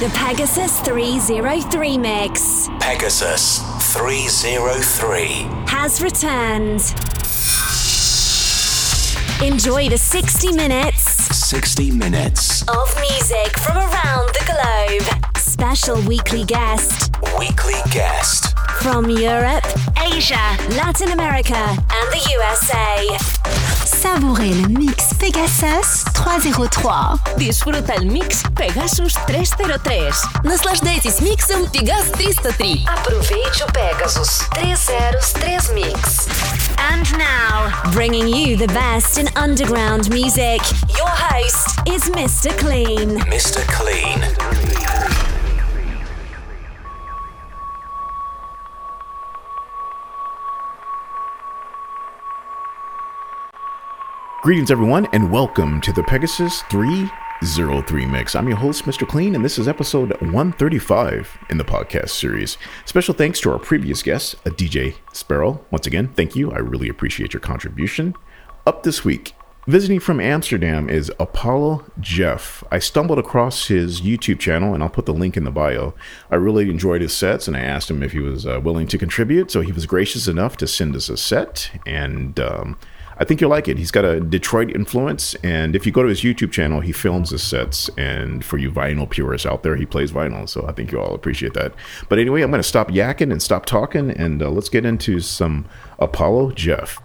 The Pegasus 303 mix Pegasus 303. has returned. Enjoy the 60 minutes 60 minutes. of music from around the globe. Special weekly guest Weekly guest. from Europe, Asia, Latin America, and the USA. Savourez le mix Pegasus 303. Disfruta el mix Pegasus 303. Наслаждайтесь миксом Пегас 303. Aproveite o Pegasus 303 Mix. And now, bringing you the best in underground music, your host is Mr. Clean. Mr. Clean. Greetings, everyone, and welcome to the Pegasus 303 mix. I'm your host, Mr. Clean, and this is episode 135 in the podcast series. Special thanks to our previous guest, DJ Sparrow. Once again, thank you. I really appreciate your contribution. Up this week, visiting from Amsterdam is Apollo Jeff. I stumbled across his YouTube channel, and I'll put the link in the bio. I really enjoyed his sets, and I asked him if he was uh, willing to contribute, so he was gracious enough to send us a set, and um, I think you'll like it. He's got a Detroit influence, and if you go to his YouTube channel, he films his sets. And for you vinyl purists out there, he plays vinyl, so I think you all appreciate that. But anyway, I'm going to stop yakking and stop talking, and uh, let's get into some Apollo Jeff.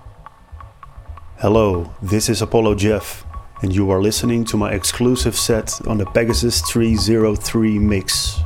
Hello, this is Apollo Jeff, and you are listening to my exclusive set on the Pegasus 303 mix.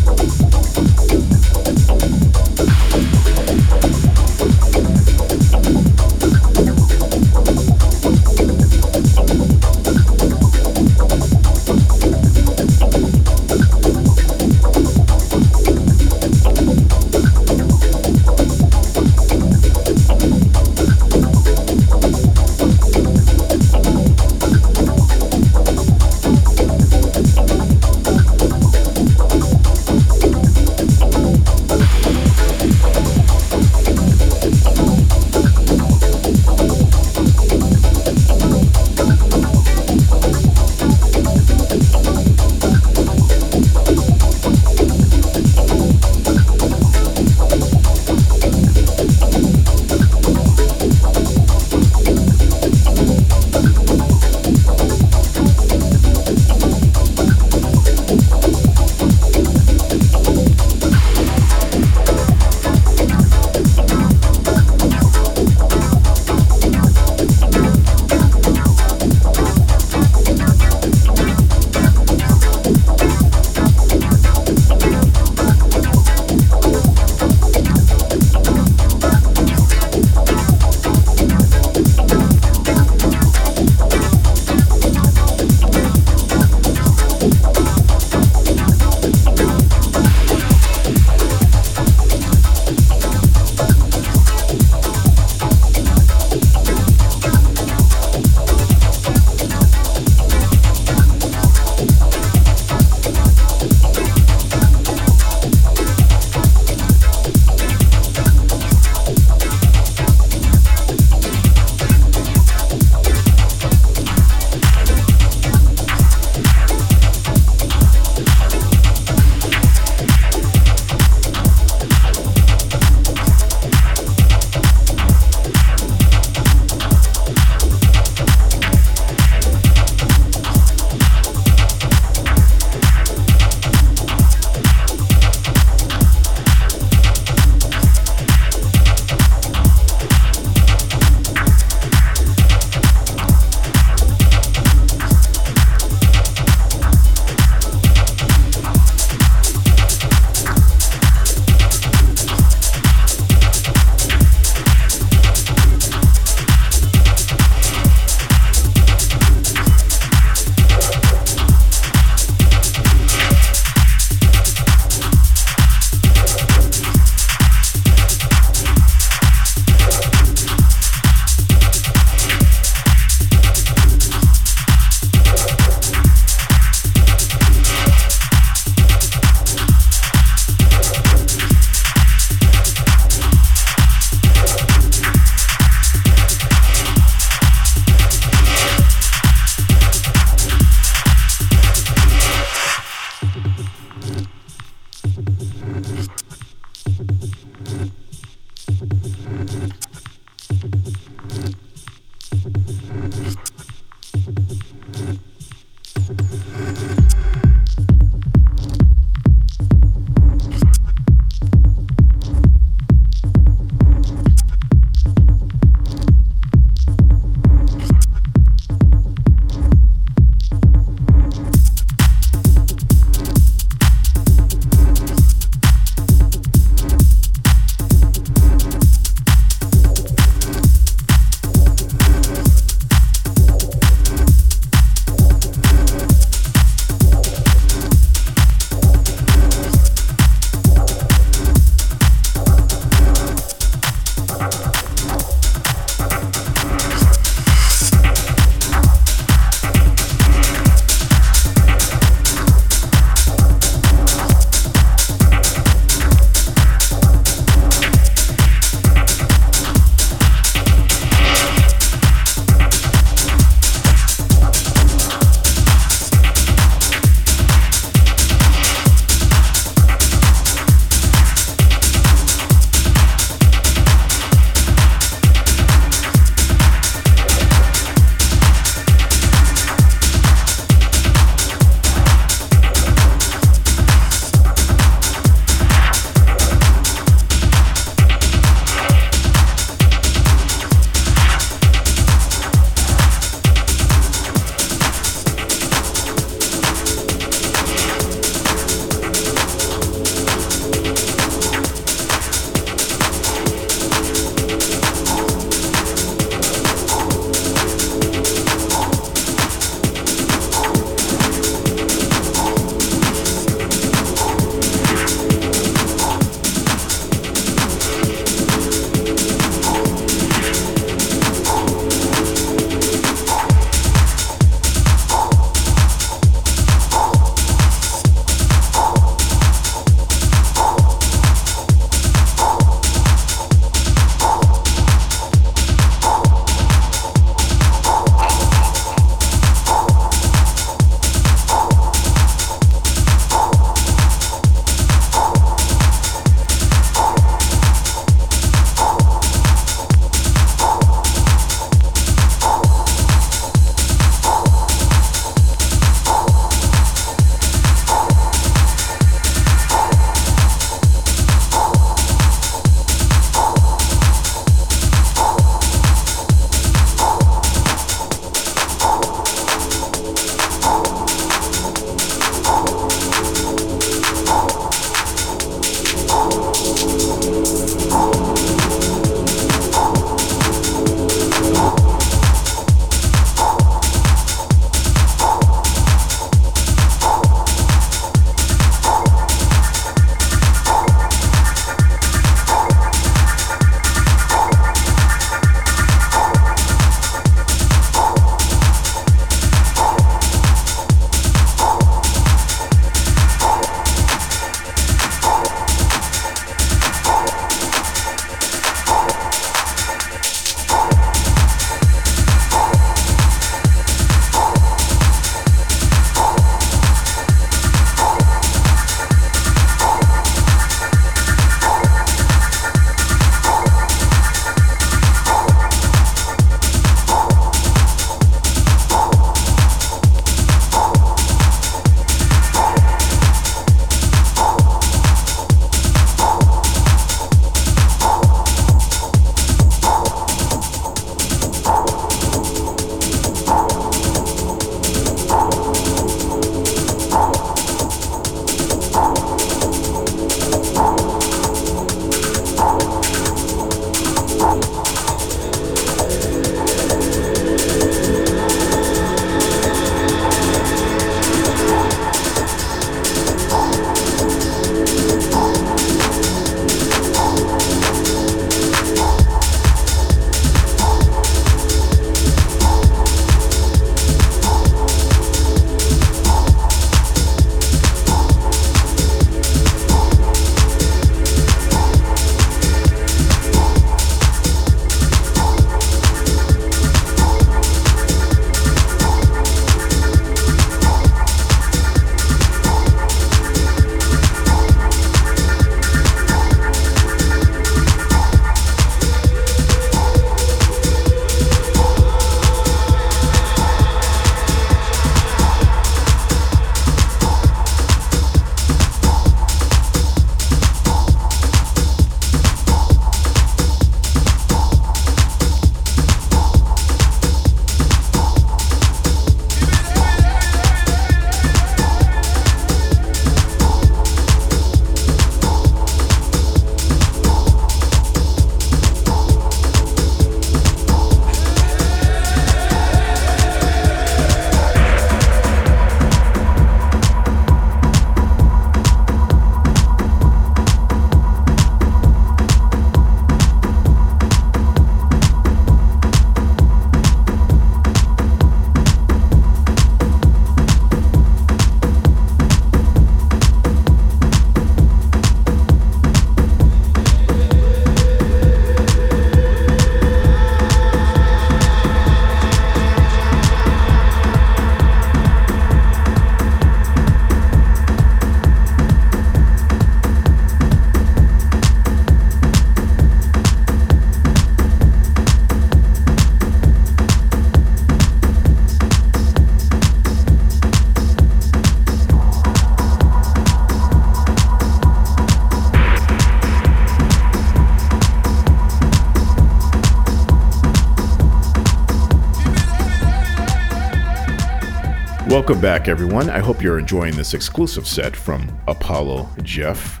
Welcome back, everyone. I hope you're enjoying this exclusive set from Apollo Jeff.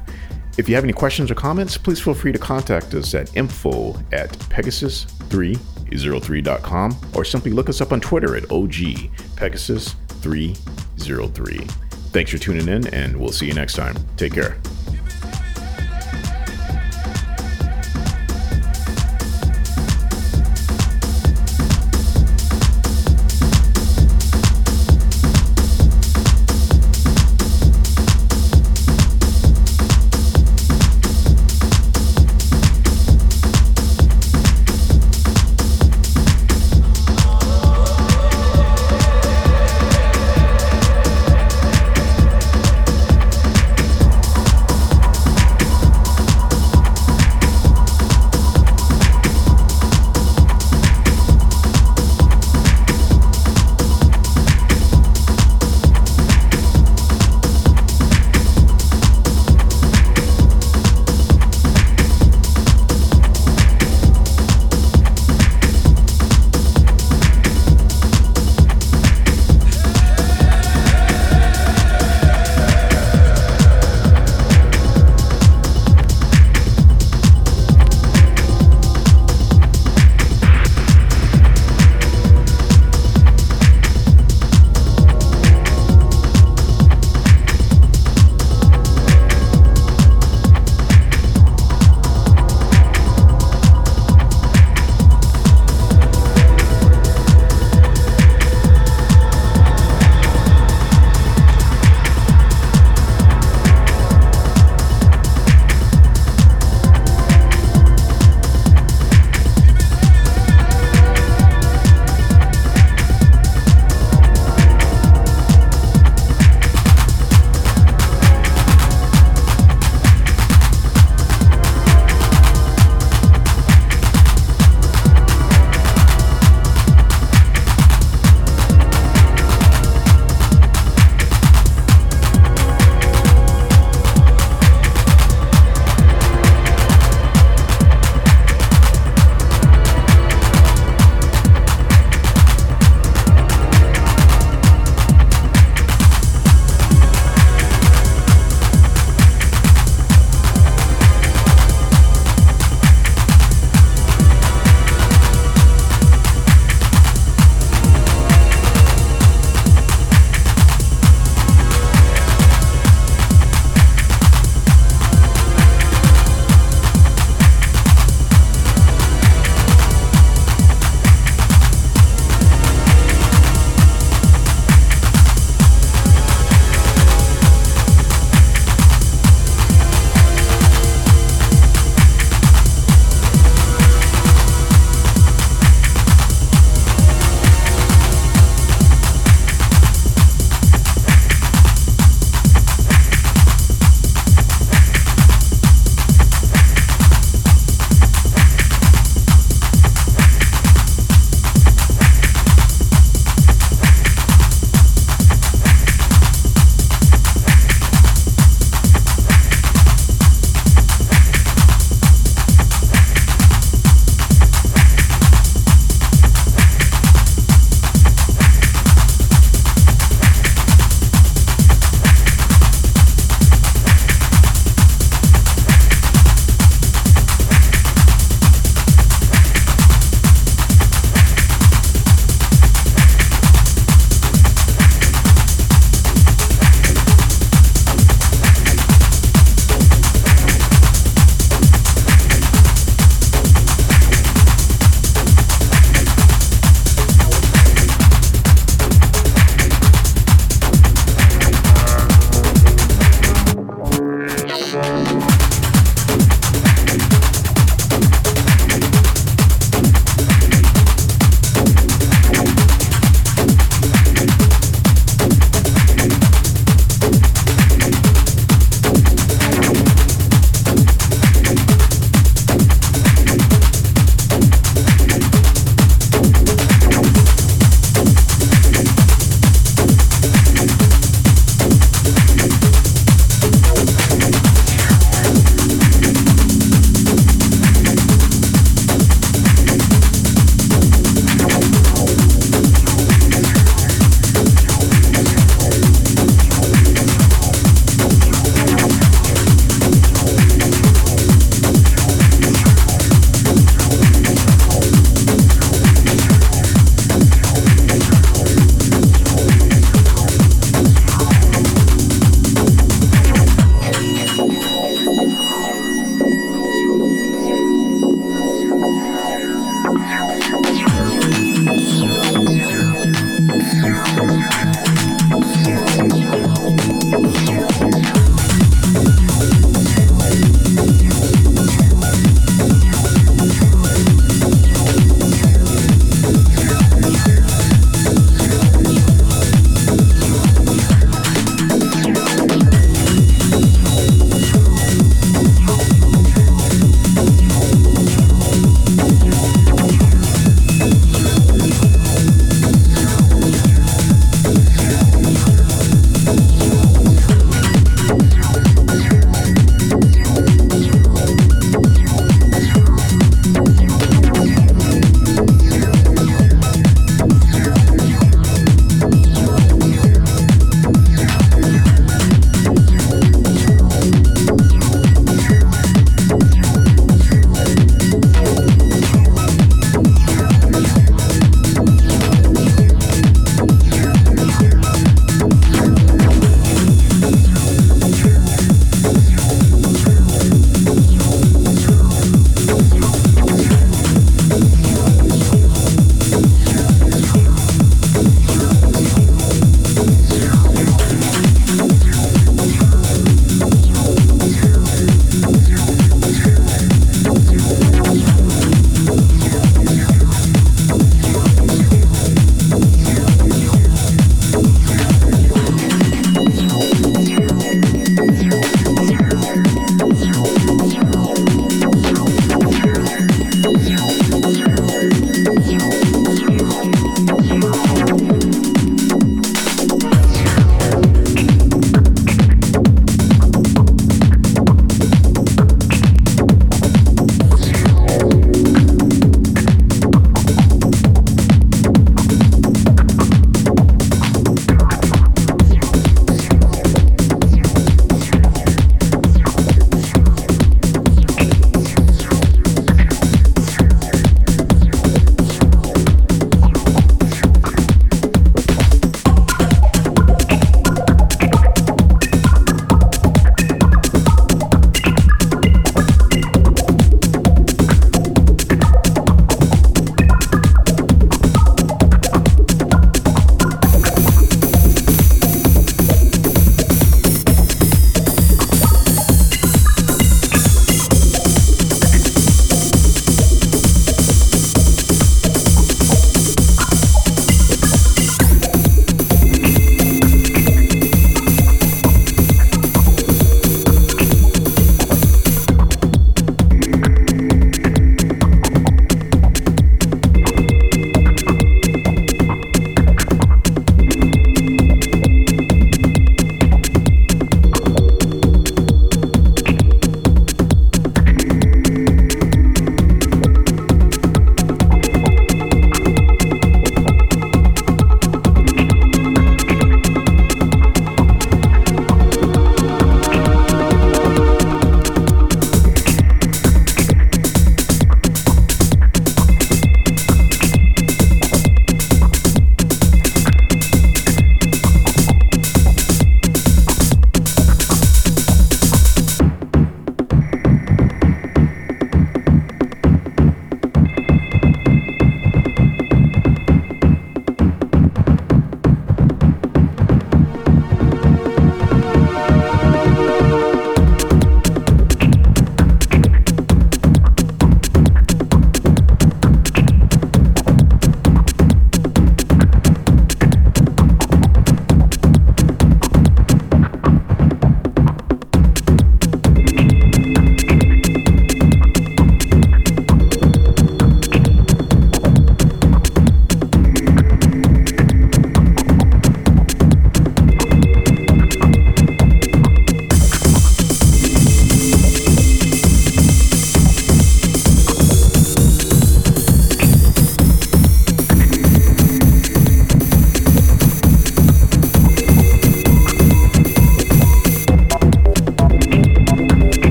If you have any questions or comments, please feel free to contact us at info at pegasus303.com or simply look us up on Twitter at OG Pegasus303. Thanks for tuning in, and we'll see you next time. Take care.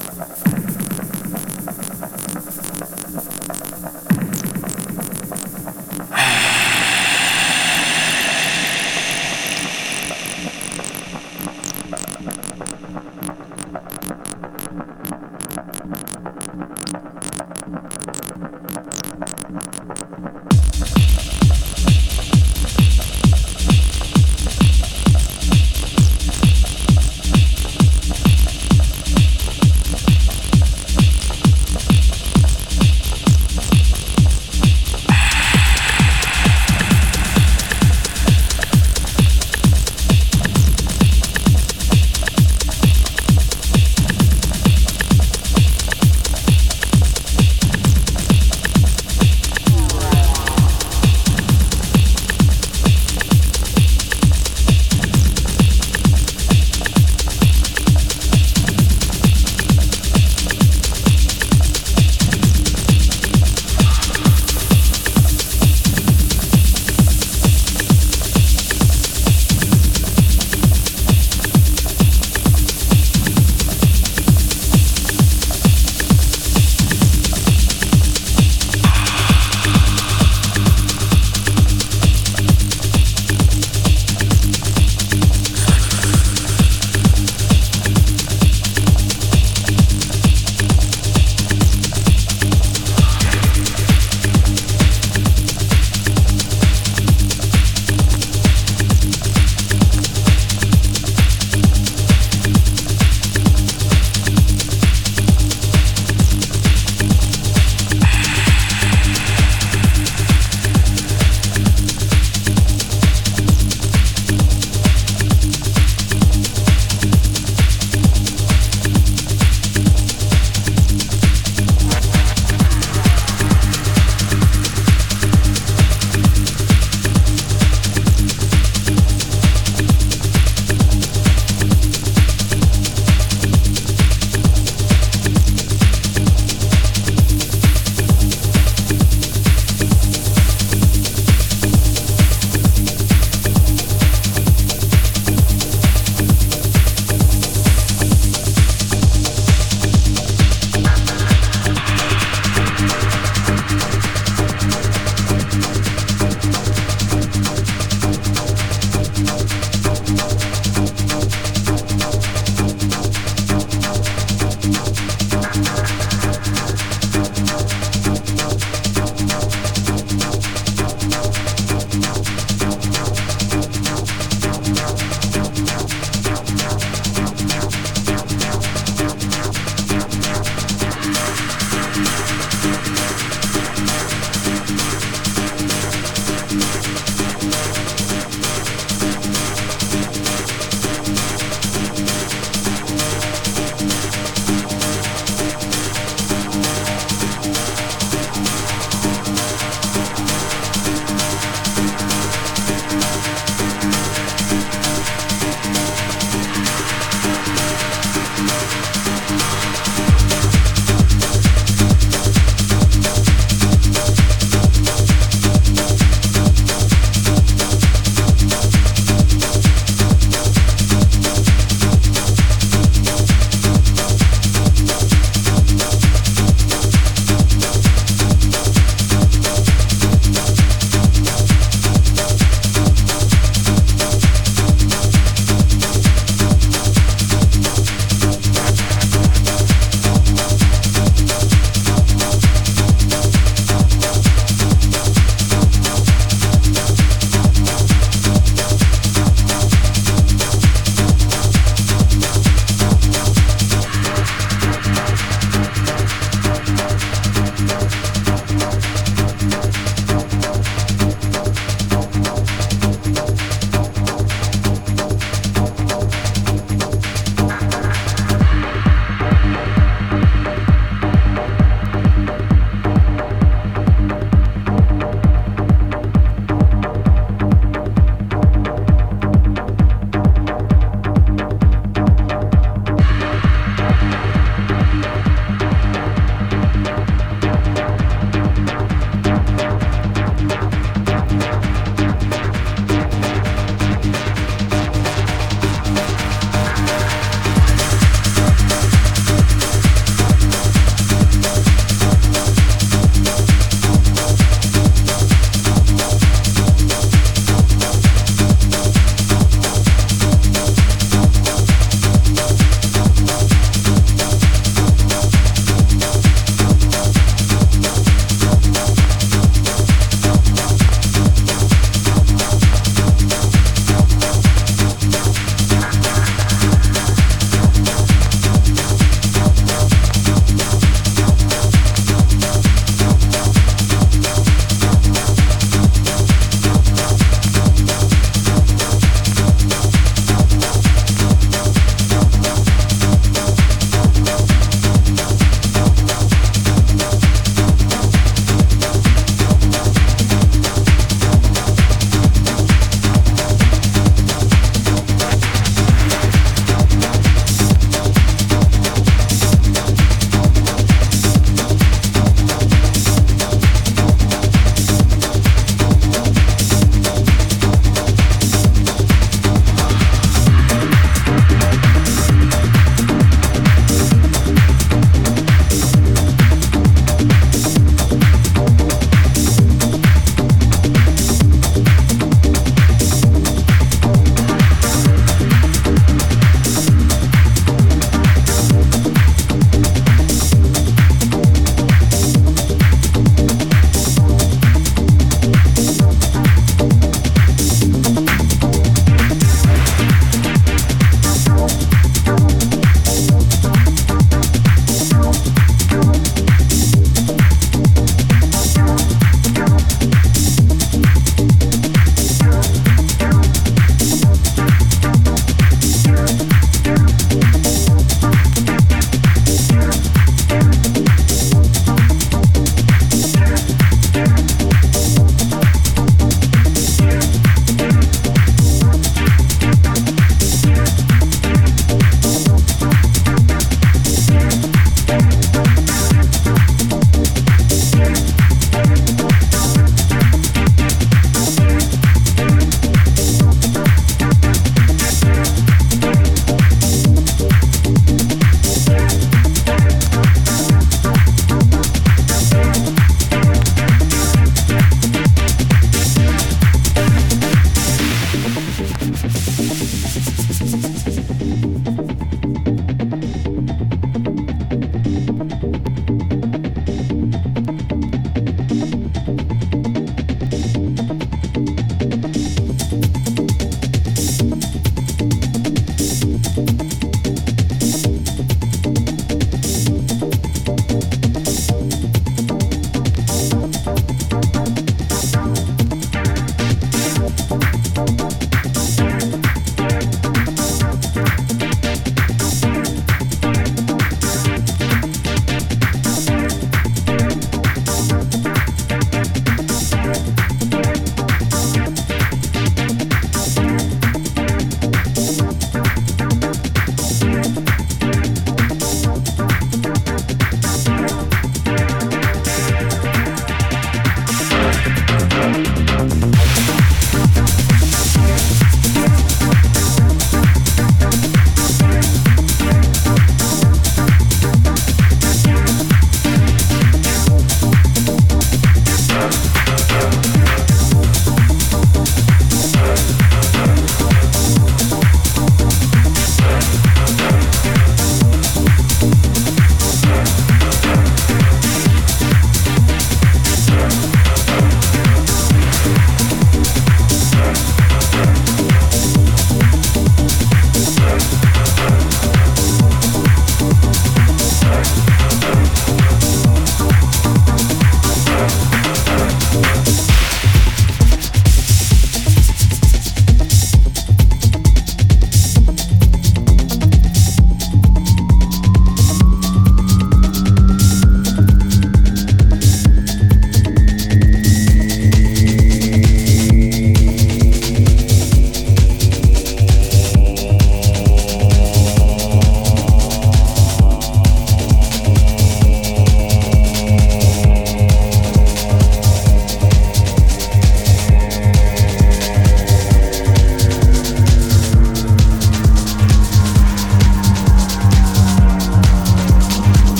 ハハハハ。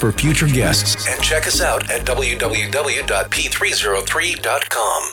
For future guests and check us out at www.p303.com.